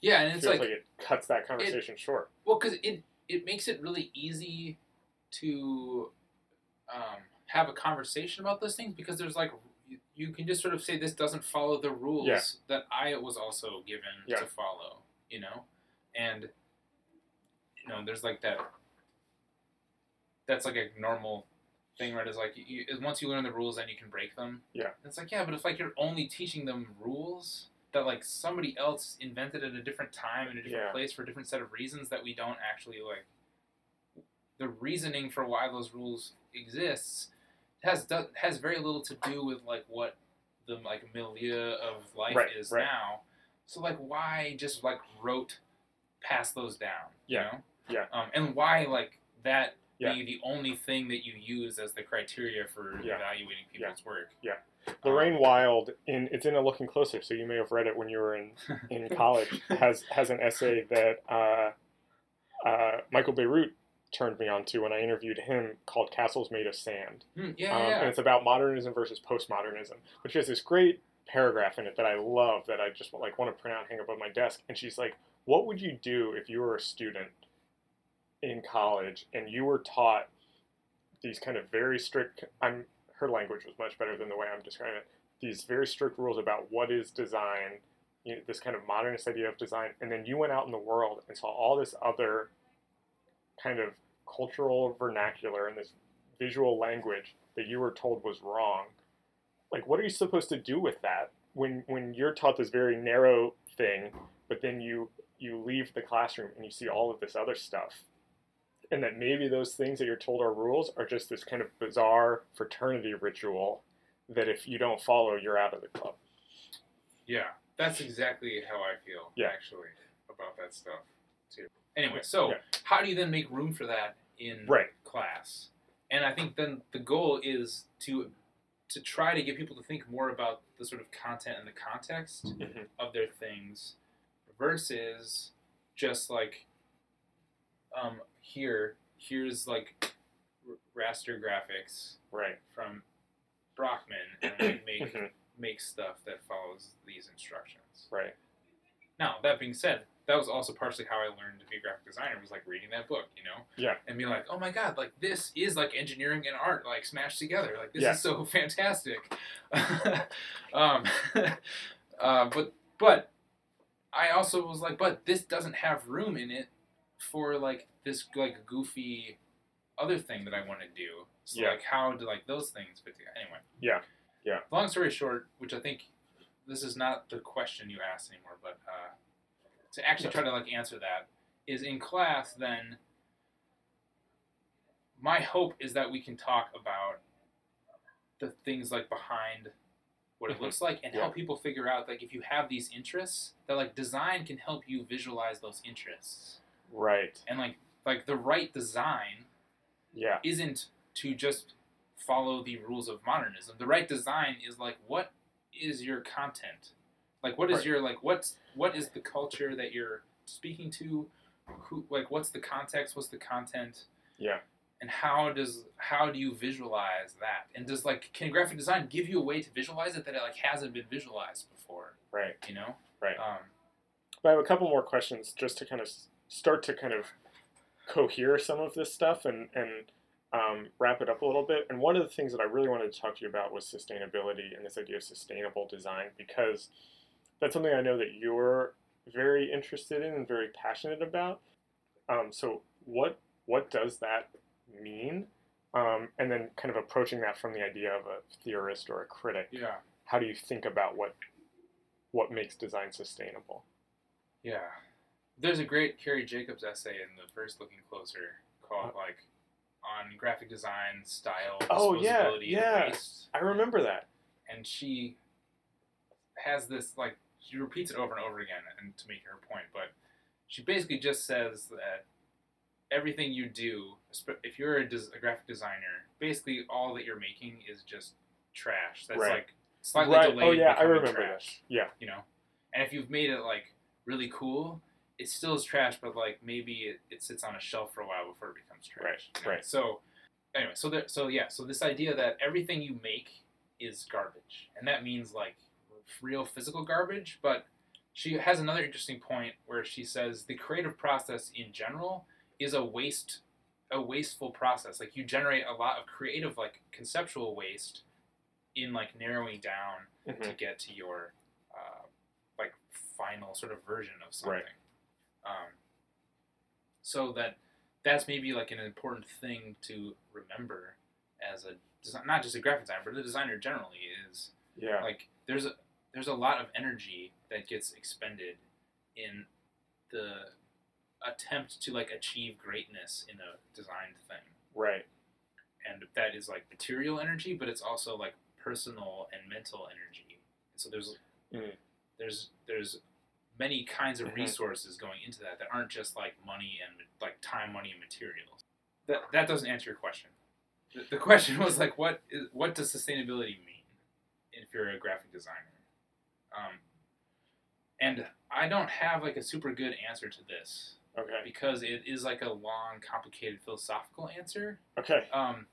yeah, and it's like, like, it cuts that conversation short. well, because it it makes it really easy to um, have a conversation about those things because there's like you, can just sort of say this doesn't follow the rules Yeah. that I was also given Yeah. to follow, you know, and you know there's like that. That's like a normal thing, right? Is like you, once you learn the rules, then you can break them. Yeah. It's like yeah, but if like you're only teaching them rules that like somebody else invented at a different time in a different Yeah. place for a different set of reasons that we don't actually like the reasoning for why those rules exists has do, has very little to do with like what the like milieu of life Right, is right. now. So like why just like wrote pass those down? You Yeah, know? yeah. Um, and why like that Yeah. be the only thing that you use as the criteria for Yeah. evaluating people's work? Yeah. Lorraine Wild, in it's in a Looking Closer, so you may have read it when you were in, <laughs> in college, has has an essay that uh, uh, Michael Bierut turned me on to when I interviewed him called Castles Made of Sand. Hmm, yeah, Um, yeah, And it's about modernism versus postmodernism. But she has this great paragraph in it that I love that I just like want to print out and hang above my desk. And she's like, What would you do if you were a student in college and you were taught these kind of very strict I'm her language was much better than the way I'm describing it. These very strict rules about what is design, you know, this kind of modernist idea of design, and then you went out in the world and saw all this other kind of cultural vernacular and this visual language that you were told was wrong. Like, what are you supposed to do with that when when you're taught this very narrow thing, but then you you leave the classroom and you see all of this other stuff, and that maybe those things that you're told are rules are just this kind of bizarre fraternity ritual that if you don't follow, you're out of the club. Yeah, that's exactly how I feel. Yeah. actually, about that stuff too. Anyway, so Yeah. how do you then make room for that in Right. class? And I think then the goal is to to try to get people to think more about the sort of content and the context Mhm. of their things versus just like um, here here's like r- raster graphics Right. from Brockmann and <coughs> make Mhm. make stuff that follows these instructions. Right. Now, that being said, that was also partially how I learned to be a graphic designer was like reading that book, you know? Yeah. And be like, oh my god, like this is like engineering and art like smashed together. Like this Yeah. is so <laughs> fantastic. <laughs> um, <laughs> uh, but but I also was like, but this doesn't have room in it for like this like goofy other thing that I want to do. So Yeah. like how do like those things fit together? Anyway. Yeah. Yeah. Long story short, which I think this is not the question you asked anymore, but uh, to actually try to like answer that is in class. Then my hope is that we can talk about the things like behind what it Mhm. looks like and Yeah. help people figure out like if you have these interests that like design can help you visualize those interests Right. and like like the right design Yeah. isn't to just follow the rules of modernism. The right design is like what is your content? Like what is Right. your like what's what is the culture that you're speaking to? Who like what's the context? What's the content? Yeah. And how does how do you visualize that? And does like can graphic design give you a way to visualize it that it like hasn't been visualized before? Right. You know? Right. Um, But I have a couple more questions just to kind of start to kind of cohere some of this stuff and and um, wrap it up a little bit. And one of the things that I really wanted to talk to you about was sustainability and this idea of sustainable design because that's something I know that you're very interested in and very passionate about. Um, so what what does that mean? Um, and then kind of approaching that from the idea of a theorist or a critic. yeah. How do you think about what what makes design sustainable? Yeah. There's a great Karrie Jacobs essay in the first Looking Closer called like on graphic design, style, Oh, yeah, yeah. and waste. I remember that. And she has this like she repeats it over and over again and to make her point, but she basically just says that everything you do, if you're a, des- a graphic designer, basically all that you're making is just trash. That's Right. like slightly right. Oh, delayed. Oh yeah, I remember trash this. Yeah. you know. And if you've made it like really cool, it still is trash, but like maybe it, it sits on a shelf for a while before it becomes trash. Right, you know? right. So anyway, so there, so yeah, so this idea that everything you make is garbage, and that means like real physical garbage. But she has another interesting point where she says the creative process in general is a waste, a wasteful process. Like you generate a lot of creative, like conceptual waste in like narrowing down Mhm. to get to your uh, like final sort of version of something. Right. Um, so that that's maybe like an important thing to remember as a not just a graphic designer, but a designer generally is Yeah. like there's a there's a lot of energy that gets expended in the attempt to like achieve greatness in a designed thing right. and that is like material energy, but it's also like personal and mental energy. And so there's Mm. there's there's many kinds of Mhm. resources going into that that aren't just like money and like time, money, and materials. That that doesn't answer your question. The, the question was like, what is what does sustainability mean if you're a graphic designer? Um, and I don't have like a super good answer to this Okay. because it is like a long, complicated philosophical answer. Okay. Um,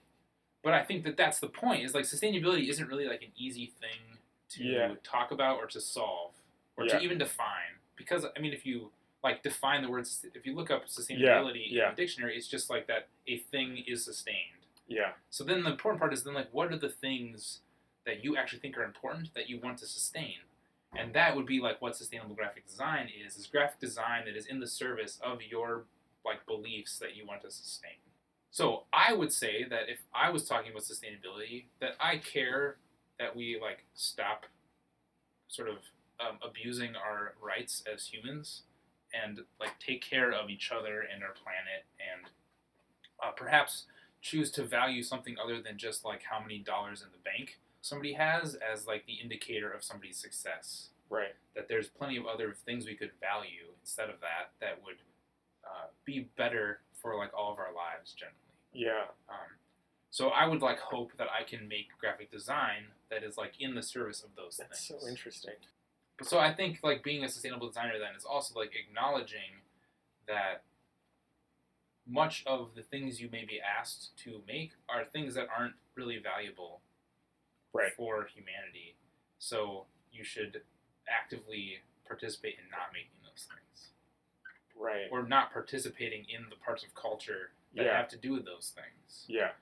but I think that that's the point. Is like sustainability isn't really like an easy thing to Yeah. talk about or to solve or Yeah. to even define. Because I mean, if you like define the words, if you look up sustainability yeah. in the dictionary, it's just like that a thing is sustained. Yeah. So then the important part is then like what are the things that you actually think are important that you want to sustain? And that would be like what sustainable graphic design is, is graphic design that is in the service of your like beliefs that you want to sustain. So I would say that if I was talking about sustainability, that I care that we like stop sort of um, abusing our rights as humans and like take care of each other and our planet and uh, perhaps choose to value something other than just like how many dollars in the bank somebody has as like the indicator of somebody's success Right. that there's plenty of other things we could value instead of that that would uh, be better for like all of our lives generally Yeah. um, so i would like hope that i can make graphic design that is like in the service of those That's things so interesting. but so I think like being a sustainable designer then is also like acknowledging that much of the things you may be asked to make are things that aren't really valuable Right. for humanity. So you should actively participate in not making those things. Right. Or not participating in the parts of culture that Yeah. have to do with those things. Yeah.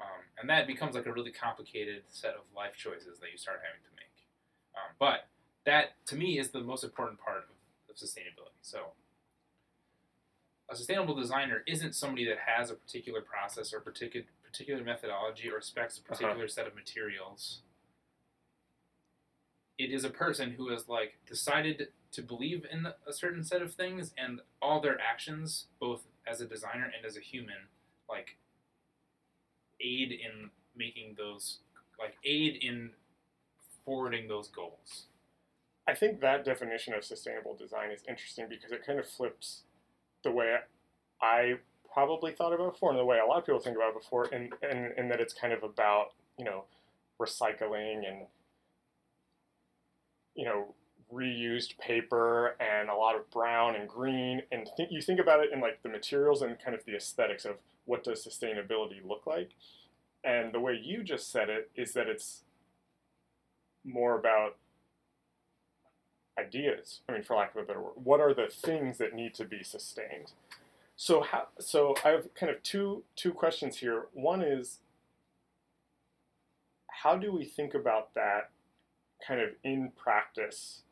Um, and that becomes like a really complicated set of life choices that you start having to make. Um, but that, to me, is the most important part of, of sustainability. So, a sustainable designer isn't somebody that has a particular process or particular particular methodology or specs a uh-huh. particular set of materials. It is a person who has like decided to believe in a certain set of things, and all their actions, both as a designer and as a human, like aid in making those like aid in forwarding those goals. I think that definition of sustainable design is interesting because it kind of flips the way I probably thought about before and the way a lot of people think about it before, and and, and that it's kind of about you know recycling and you know reused paper and a lot of brown and green and think you think about it in like the materials and kind of the aesthetics of what does sustainability look like and the way you just said it is that it's more about ideas. I mean, for lack of a better word, what are the things that need to be sustained? So how? So I have kind of two two questions here. One is, how do we think about that, kind of in practice?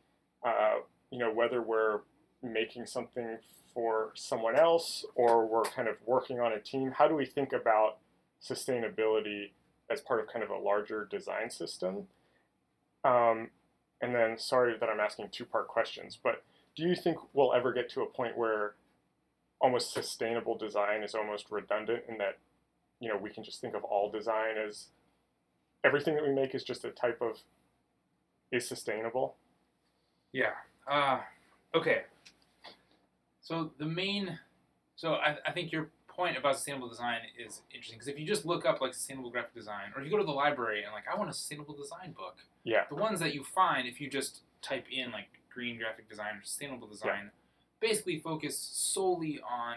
Uh, you know, whether we're making something for someone else or we're kind of working on a team. How do we think about sustainability as part of kind of a larger design system? Um, and then, sorry that I'm asking two part questions, but do you think we'll ever get to a point where almost sustainable design is almost redundant in that, you know, we can just think of all design as everything that we make is just a type of is sustainable? Yeah. Uh, okay. So the main, so I, I think your point about sustainable design is interesting because if you just look up like sustainable graphic design, or if you go to the library and like I want a sustainable design book, Yeah. the ones that you find if you just type in like green graphic design or sustainable design, basically focus solely on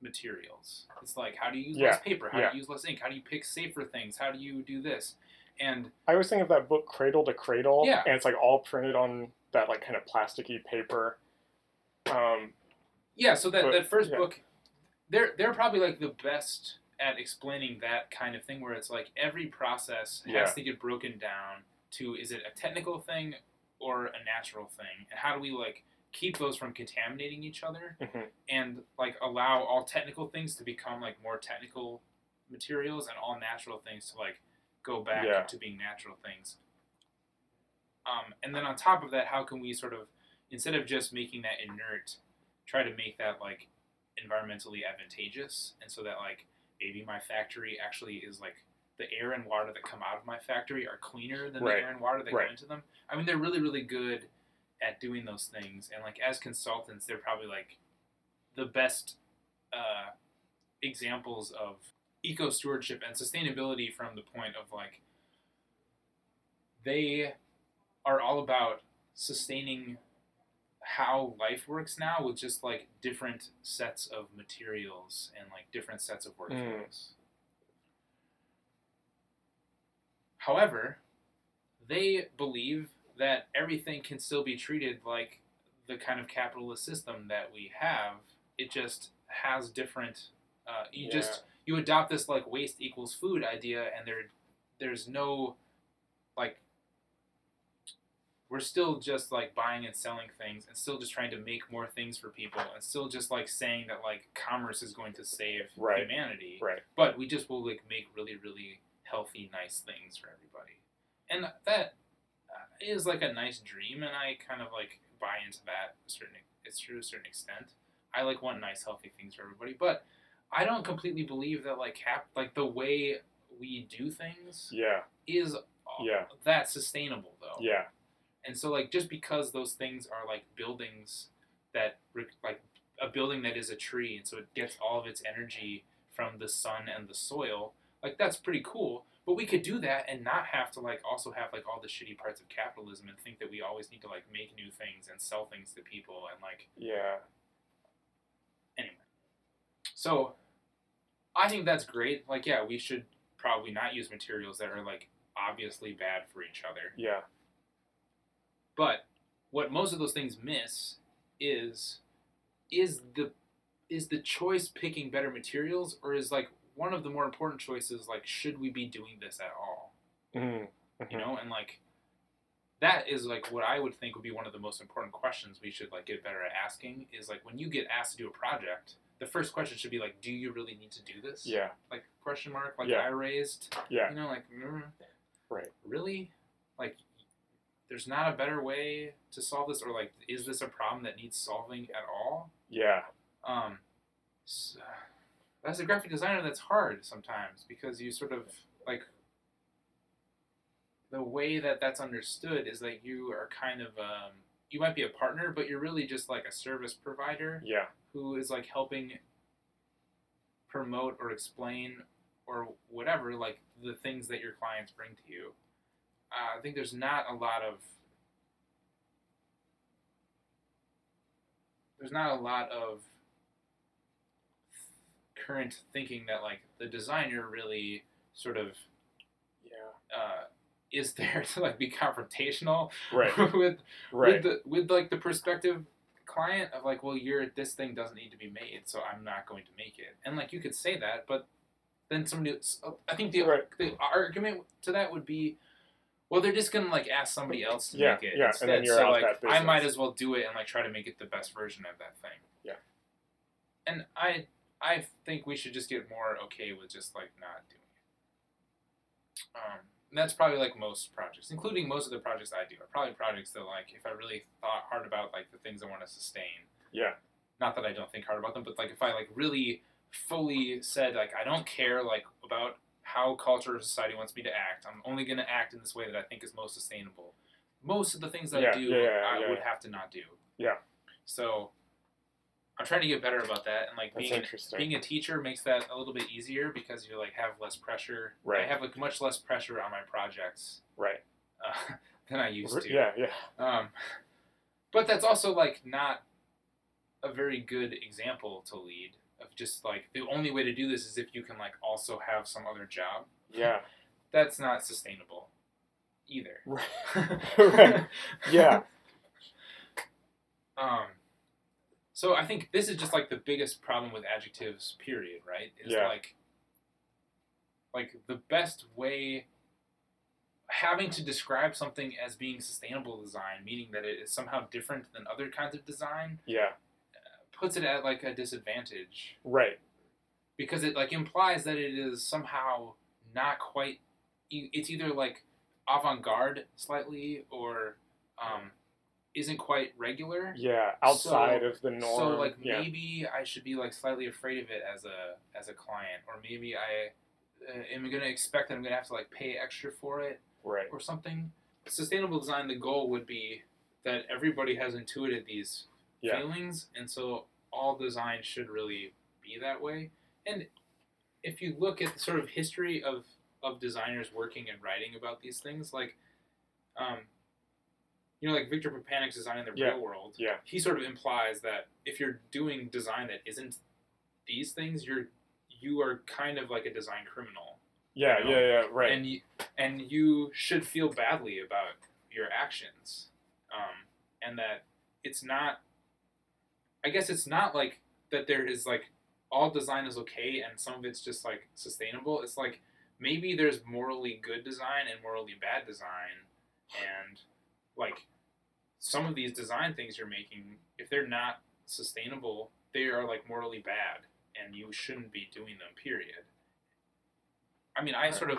materials. It's like how do you use Yeah, less paper? How yeah. do you use less ink? How do you pick safer things? How do you do this? And I always think of that book Cradle to Cradle, Yeah. and it's like all printed on that like kind of plasticky paper. Um, Yeah, so that, But, that first yeah. book, they're they're probably like the best at explaining that kind of thing where it's like every process has to get broken down to is it a technical thing or a natural thing, and how do we like keep those from contaminating each other mhm. and like allow all technical things to become like more technical materials and all natural things to like go back Yeah. to being natural things. Um, and then on top of that, how can we sort of instead of just making that inert, try to make that like environmentally advantageous, and so that like maybe my factory actually is like the air and water that come out of my factory are cleaner than Right. the air and water that Right. go into them. I mean, they're really really good at doing those things, and like as consultants, they're probably like the best uh, examples of eco stewardship and sustainability from the point of like they are all about sustaining how life works now with just like different sets of materials and like different sets of workflows. However, they believe that everything can still be treated like the kind of capitalist system that we have. It just has different. Uh, you Yeah. just you adopt this like waste equals food idea, and there there's no like we're still just like buying and selling things and still just trying to make more things for people and still just like saying that like commerce is going to save Right. humanity Right. but we just will like make really really healthy nice things for everybody and that is like a nice dream and i kind of like buy into that a certain it's to a certain extent i like want nice healthy things for everybody but i don't completely believe that like cap like the way we do things Yeah. is uh, Yeah. that sustainable though Yeah. and so, like, just because those things are like buildings that, like, a building that is a tree, and so it gets all of its energy from the sun and the soil, like, that's pretty cool. But we could do that and not have to, like, also have, like, all the shitty parts of capitalism and think that we always need to, like, make new things and sell things to people. And, like, Yeah. Anyway, so I think that's great. Like, yeah, we should probably not use materials that are, like, obviously bad for each other. Yeah. But what most of those things miss is is the is the choice picking better materials or is like one of the more important choices like should we be doing this at all? Mhm. You know, and like that is like what I would think would be one of the most important questions we should like get better at asking is like when you get asked to do a project, the first question should be like, do you really need to do this? Yeah. Like question mark, like Yeah. I raised. Yeah. You know, like mm, Right. really like there's not a better way to solve this or like is this a problem that needs solving at all Yeah. um s as a graphic designer that's hard sometimes because you sort of like the way that that's understood is that you are kind of um, you might be a partner but you're really just like a service provider Yeah. who is like helping promote or explain or whatever like the things that your clients bring to you uh, i think there's not a lot of there's not a lot of current thinking that like the designer really sort of Yeah. uh, is <laughs> there to like be confrontational Right. <laughs> with Right. with the with like the prospective client of like, well, you're this thing doesn't need to be made, so I'm not going to make it. And like you could say that, but then somebody, I think the Right. the argument to that would be, well, they're just gonna like ask somebody else to Yeah, make it yeah, and then you're so out like that I might as well do it and like try to make it the best version of that thing. Yeah. And I I think we should just get more okay with just like not doing it. Um, and that's probably like most projects, including most of the projects I do, are probably projects that like if I really thought hard about like the things I want to sustain. Yeah. Not that I don't think hard about them, but like if I like really fully said like I don't care like about how culture or society wants me to act. I'm only going to act in this way that I think is most sustainable. Most of the things that Yeah, I do, yeah, yeah, I would have to not do. Yeah. So I'm trying to get better about that, and like That's being being a teacher makes that a little bit easier because you like have less pressure. Right. I have like much less pressure on my projects right. uh, <laughs> than I used to. Yeah. Yeah. Um, but that's also like not a very good example to lead of just like the only way to do this is if you can like also have some other job. Yeah. <laughs> That's not sustainable either. Right. <laughs> Right. Yeah. Um, so I think this is just like the biggest problem with adjectives. Period. Right? Is Yeah. like, like the best way. Having to describe something as being sustainable design, meaning that it is somehow different than other kinds of design, Yeah. puts it at like a disadvantage Right. because it like implies that it is somehow not quite. It's either like avant-garde slightly or um, isn't quite regular. Yeah. Outside So- of the norm. So like yeah. maybe I should be like slightly afraid of it as a as a client, or maybe I uh, am gonna expect that I'm gonna have to like pay extra for it Right. or something. Sustainable design, the goal would be that everybody has intuited these Yeah. feelings, and so all design should really be that way. And if you look at the sort of history of of designers working and writing about these things, like, um, you know, like Victor Papanek's design in the Yeah. real world, Yeah. he sort of implies that if you're doing design that isn't these things, you're you are kind of like a design criminal Yeah. you know, Yeah. Yeah. Right. and you, and you should feel badly about your actions, um, and that it's not. I guess it's not like that. There is like all design is okay, and some of it's just like sustainable. It's like maybe there's morally good design and morally bad design, and like some of these design things you're making, if they're not sustainable, they are like morally bad, and you shouldn't be doing them. Period. I mean, I sort of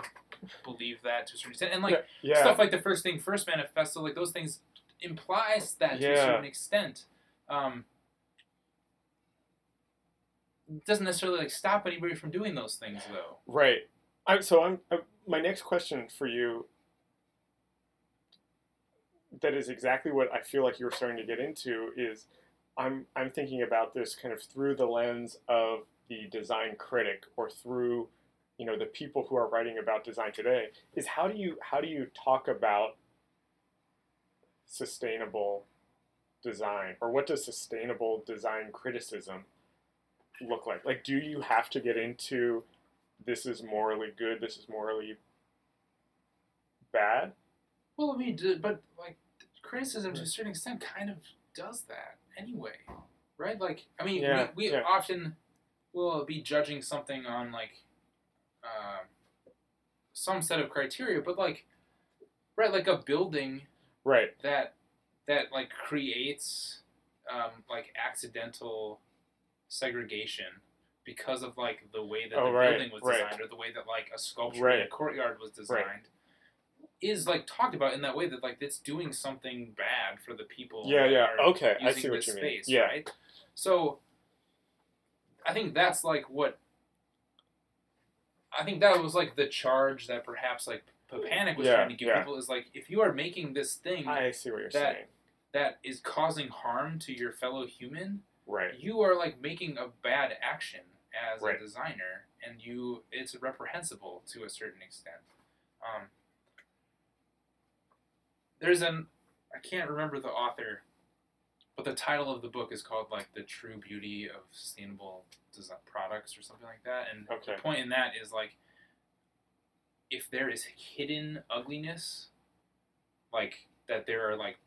believe that to a certain extent, and like yeah, stuff like the first thing first manifesto, like those things implies that to a certain extent. Um, doesn't necessarily like stop anybody from doing those things though. right. I, so I'm uh, my next question for you. That is exactly what I feel like you're starting to get into. Is I'm I'm thinking about this kind of through the lens of the design critic or through you know the people who are writing about design today is how do you how do you talk about sustainable design or what does sustainable design criticism look like like do you have to get into this is morally good this is morally bad Well, I mean, but like criticism to a certain extent kind of does that anyway, right? Like, I mean, Yeah, we, we yeah. often will be judging something on like uh, some set of criteria, but like, right, like a building right that that like creates um, like accidental segregation because of like the way that Oh, the right, building was right. designed or the way that like a sculpture in a courtyard was designed is like talked about in that way that like it's doing something bad for the people yeah yeah okay i see what you mean space, yeah right? So I think that's like what I think that was like the charge that perhaps like Papanek was Yeah, trying to give yeah. people is like if you are making this thing i see what you're That- saying that is causing harm to your fellow human, right you are like making a bad action as Right. a designer, and you it's reprehensible to a certain extent. Um, there's an I can't remember the author, but the title of the book is called like the true beauty of sustainable design products or something like that. And okay the point in that is like if there is hidden ugliness, like that there are like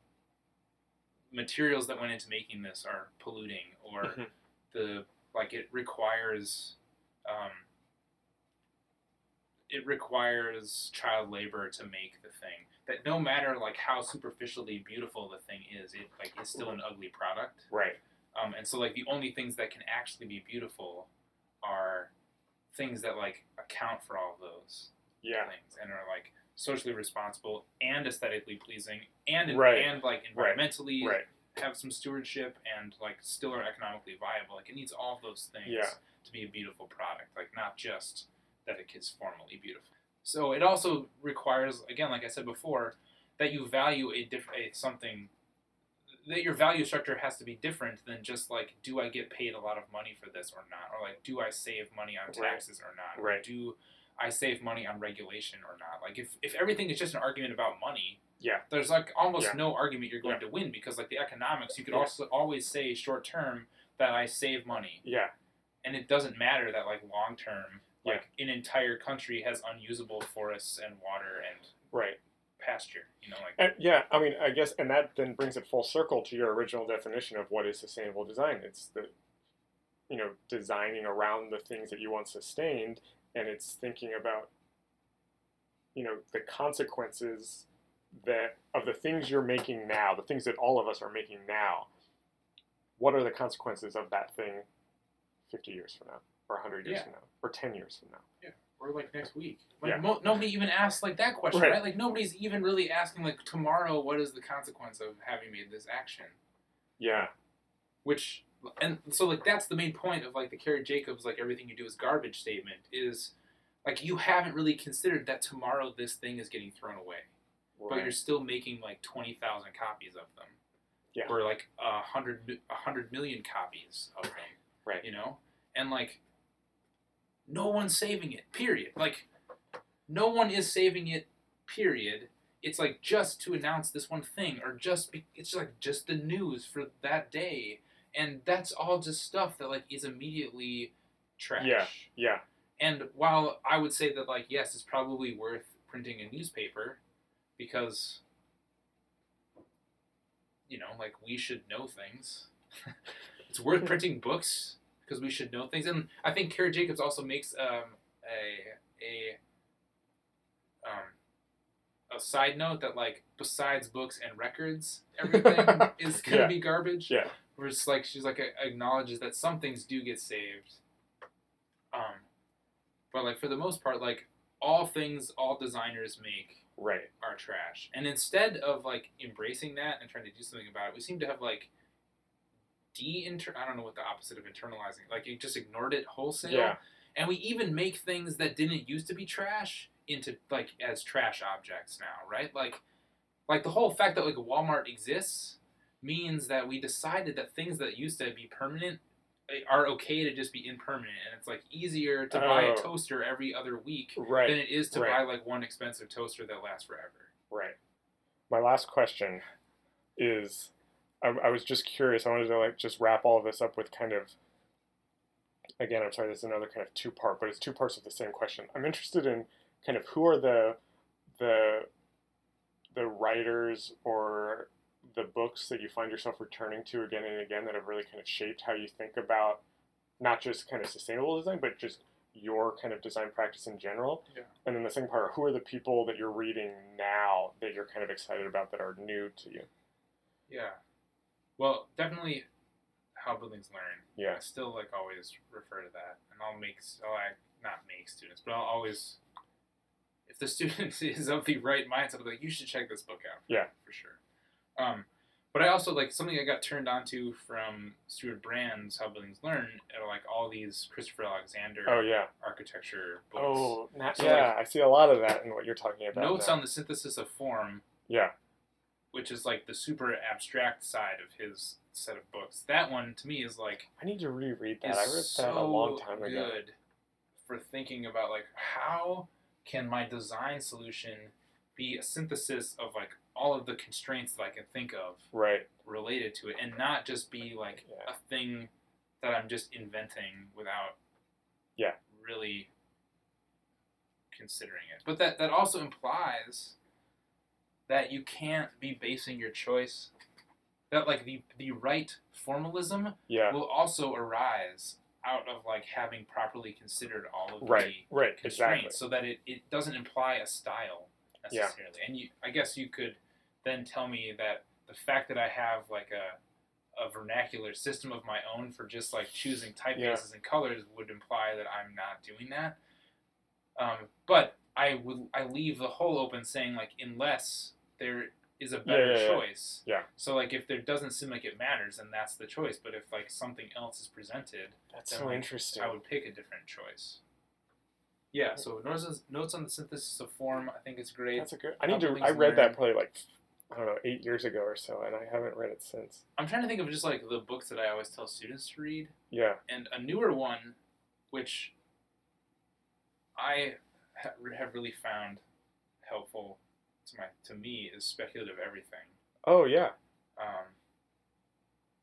materials that went into making this are polluting or Mhm. the like it requires um, it requires child labor to make the thing that no matter like how superficially beautiful the thing is it like is still an ugly product right um, and so like the only things that can actually be beautiful are things that like account for all those yeah things and are like socially responsible and aesthetically pleasing and Right. and like environmentally right have some stewardship and like still are economically viable. Like it needs all those things Yeah. to be a beautiful product. Like not just that it is formally beautiful. So it also requires, again, like I said before, that you value a different something. That your value structure has to be different than just like, do I get paid a lot of money for this or not, or like, do I save money on Right. taxes or not, Right. or do I save money on regulation or not? Like if if everything is just an argument about money, Yeah. there's like almost Yeah. no argument you're going Yeah. to win because like the economics, you could Yeah. also always say short term that I save money, yeah and it doesn't matter that like long term. Like an entire country has unusable forests and water and right pasture. You know, like And yeah, I mean, I guess, and that then brings it full circle to your original definition of what is sustainable design. It's the, you know, designing around the things that you want sustained, and it's thinking about, you know, the consequences that of the things you're making now, the things that all of us are making now. What are the consequences of that thing, fifty years from now, or hundred years Yeah. from now, or ten years from now? Yeah. Or like next week. Like Yeah. mo- nobody even asks like that question, Right. right. Like nobody's even really asking like tomorrow, what is the consequence of having made this action? Yeah, which and so like that's the main point of like the Karrie Jacobs like everything you do is garbage statement is like you haven't really considered that tomorrow this thing is getting thrown away, but you're still making like twenty thousand copies of them, Yeah. or like a hundred a hundred million copies of them, Right. You know, and like no one's saving it. Period. Like no one is saving it. Period. It's like just to announce this one thing, or just be, it's like just the news for that day, and that's all just stuff that like is immediately trash. Yeah. yeah, And while I would say that like yes, it's probably worth printing a newspaper, because you know like we should know things. <laughs> it's worth <laughs> printing books because we should know things, and I think Kara Jacobs also makes um, a a um, a side note that like besides books and records, <laughs> everything is gonna Yeah. be garbage. Yeah. Where it's like she's like a- acknowledges that some things do get saved. Um, but like for the most part, like all things all designers make Right. are trash. And instead of like embracing that and trying to do something about it, we seem to have like de I don't know what the opposite of internalizing. Like you just ignored it wholesale. Yeah. And we even make things that didn't used to be trash into like as trash objects now, right? Like like the whole fact that like Walmart exists means that we decided that things that used to be permanent eh, are okay to just be impermanent and it's like easier to buy a Oh. toaster every other week Right. than it is to right. buy like one expensive toaster that lasts forever. Right. My last question is I, I was just curious. I wanted to like just wrap all of this up with kind of again, I'm sorry, this is another kind of two part, but it's two parts of the same question. I'm interested in kind of who are the the the writers or the books that you find yourself returning to again and again that have really kind of shaped how you think about not just kind of sustainable design, but just your kind of design practice in general. Yeah. And then the second part, who are the people that you're reading now that you're kind of excited about that are new to you? Yeah. Well, definitely how buildings learn. Yeah. I still like always refer to that, and I'll make I'll act- not make students, but I'll always if the <laughs> student is of the right mindset, I'll be like, you should check this book out. Yeah. for sure. Um, but I also like something I got turned on to from Stewart Brand's How Buildings Learn are like all these Christopher Alexander Oh yeah. architecture books. Oh, So, yeah. I see a lot of that in what you're talking about. Notes now. on the synthesis of form Yeah. Which is like the super abstract side of his set of books. That one to me is like I need to reread that. I read so that a long time ago. good for thinking about like how can my design solution be a synthesis of like all of the constraints that I can think of Right. related to it and not just be like Yeah. a thing that I'm just inventing without Yeah. really considering it. But that that also implies that you can't be basing your choice that like the the right formalism Yeah. will also arise out of like having properly considered all of Right. Right. constraints Exactly. so that it, it doesn't imply a style Yeah. necessarily. And you I guess you could then tell me that the fact that I have like a a vernacular system of my own for just like choosing typefaces and colors would imply that I'm not doing that. Um, but I would I leave the hole open saying like unless there is a better yeah, yeah. choice. Yeah. So like if there doesn't seem like it matters, then that's the choice. But if like something else is presented, That's then, so like, interesting. I would pick a different choice. Yeah. So notes notes on the synthesis of form, I think it's great. That's a good. I need to. I things read that learned. probably like I don't know eight years ago or so, and I haven't read it since. I'm trying to think of just like the books that I always tell students to read. Yeah. and a newer one, which I ha- have really found helpful to my to me is speculative everything. Oh yeah. Um,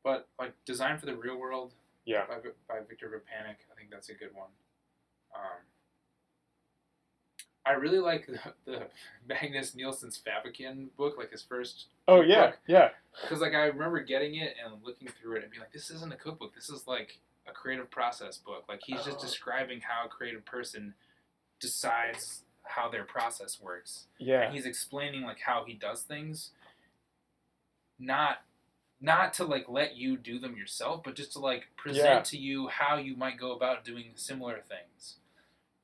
but like design for the real world, Yeah. by, by Victor Papanek, I think that's a good one. Um, I really like the, <laughs> the <laughs> Magnus Nilsson's Fäviken book, like his first Oh yeah. Book. Yeah. because like I remember getting it and looking through it and being like, this isn't a cookbook. This is like a creative process book. Like he's just Oh. describing how a creative person decides how their process works, Yeah. and he's explaining like how he does things. Not, not to like let you do them yourself, but just to like present Yeah. to you how you might go about doing similar things.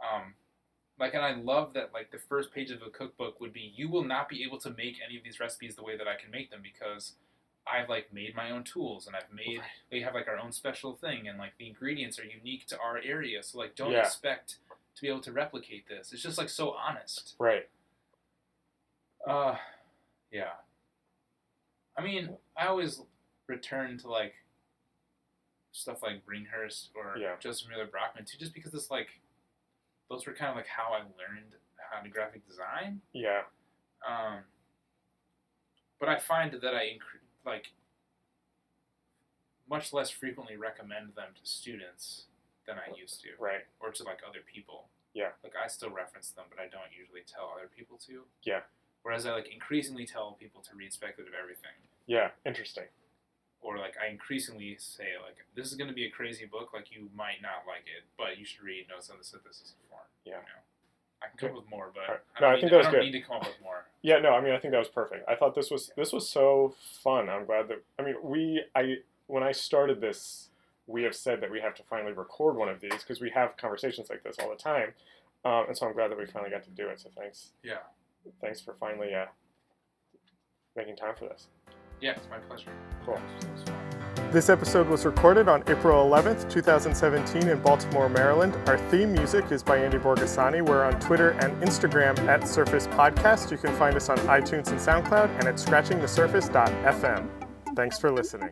Um, like, and I love that like the first page of a cookbook would be, you will not be able to make any of these recipes the way that I can make them because I've like made my own tools and I've made we have like our own special thing and like the ingredients are unique to our area. So like don't Yeah. expect to be able to replicate this. It's just like so honest. Right. Uh yeah. I mean, I always return to like stuff like Bringhurst or Yeah. Josef Müller-Brockmann too, just because it's like those were kind of like how I learned how to graphic design. Yeah. Um, but I find that I incre- like much less frequently recommend them to students than I used to, Right. or to like other people. Yeah. Like I still reference them, but I don't usually tell other people to. Yeah. Whereas I like increasingly tell people to read speculative everything, Yeah. Interesting. or like I increasingly say like this is going to be a crazy book, like you might not like it, but you should read Notes on the Synthesis of Form. Yeah. You know? I can come up with more, but Alright. I No, don't, I think that was I don't good. need to come up with more. <laughs> Yeah, no, I mean, I think that was perfect. I thought this was this was so fun. I'm glad that I mean, we I when I started this, we have said that we have to finally record one of these because we have conversations like this all the time, um, and so I'm glad that we finally got to do it. So thanks, Yeah. thanks for finally uh, making time for this. Yeah, it's my pleasure. Cool. It was fun. This episode was recorded on April 11th, 2017, in Baltimore, Maryland. Our theme music is by Andy Borgasani. We're on Twitter and Instagram at Surface Podcast. You can find us on iTunes and SoundCloud and at scratchingthesurface.fm. Thanks for listening.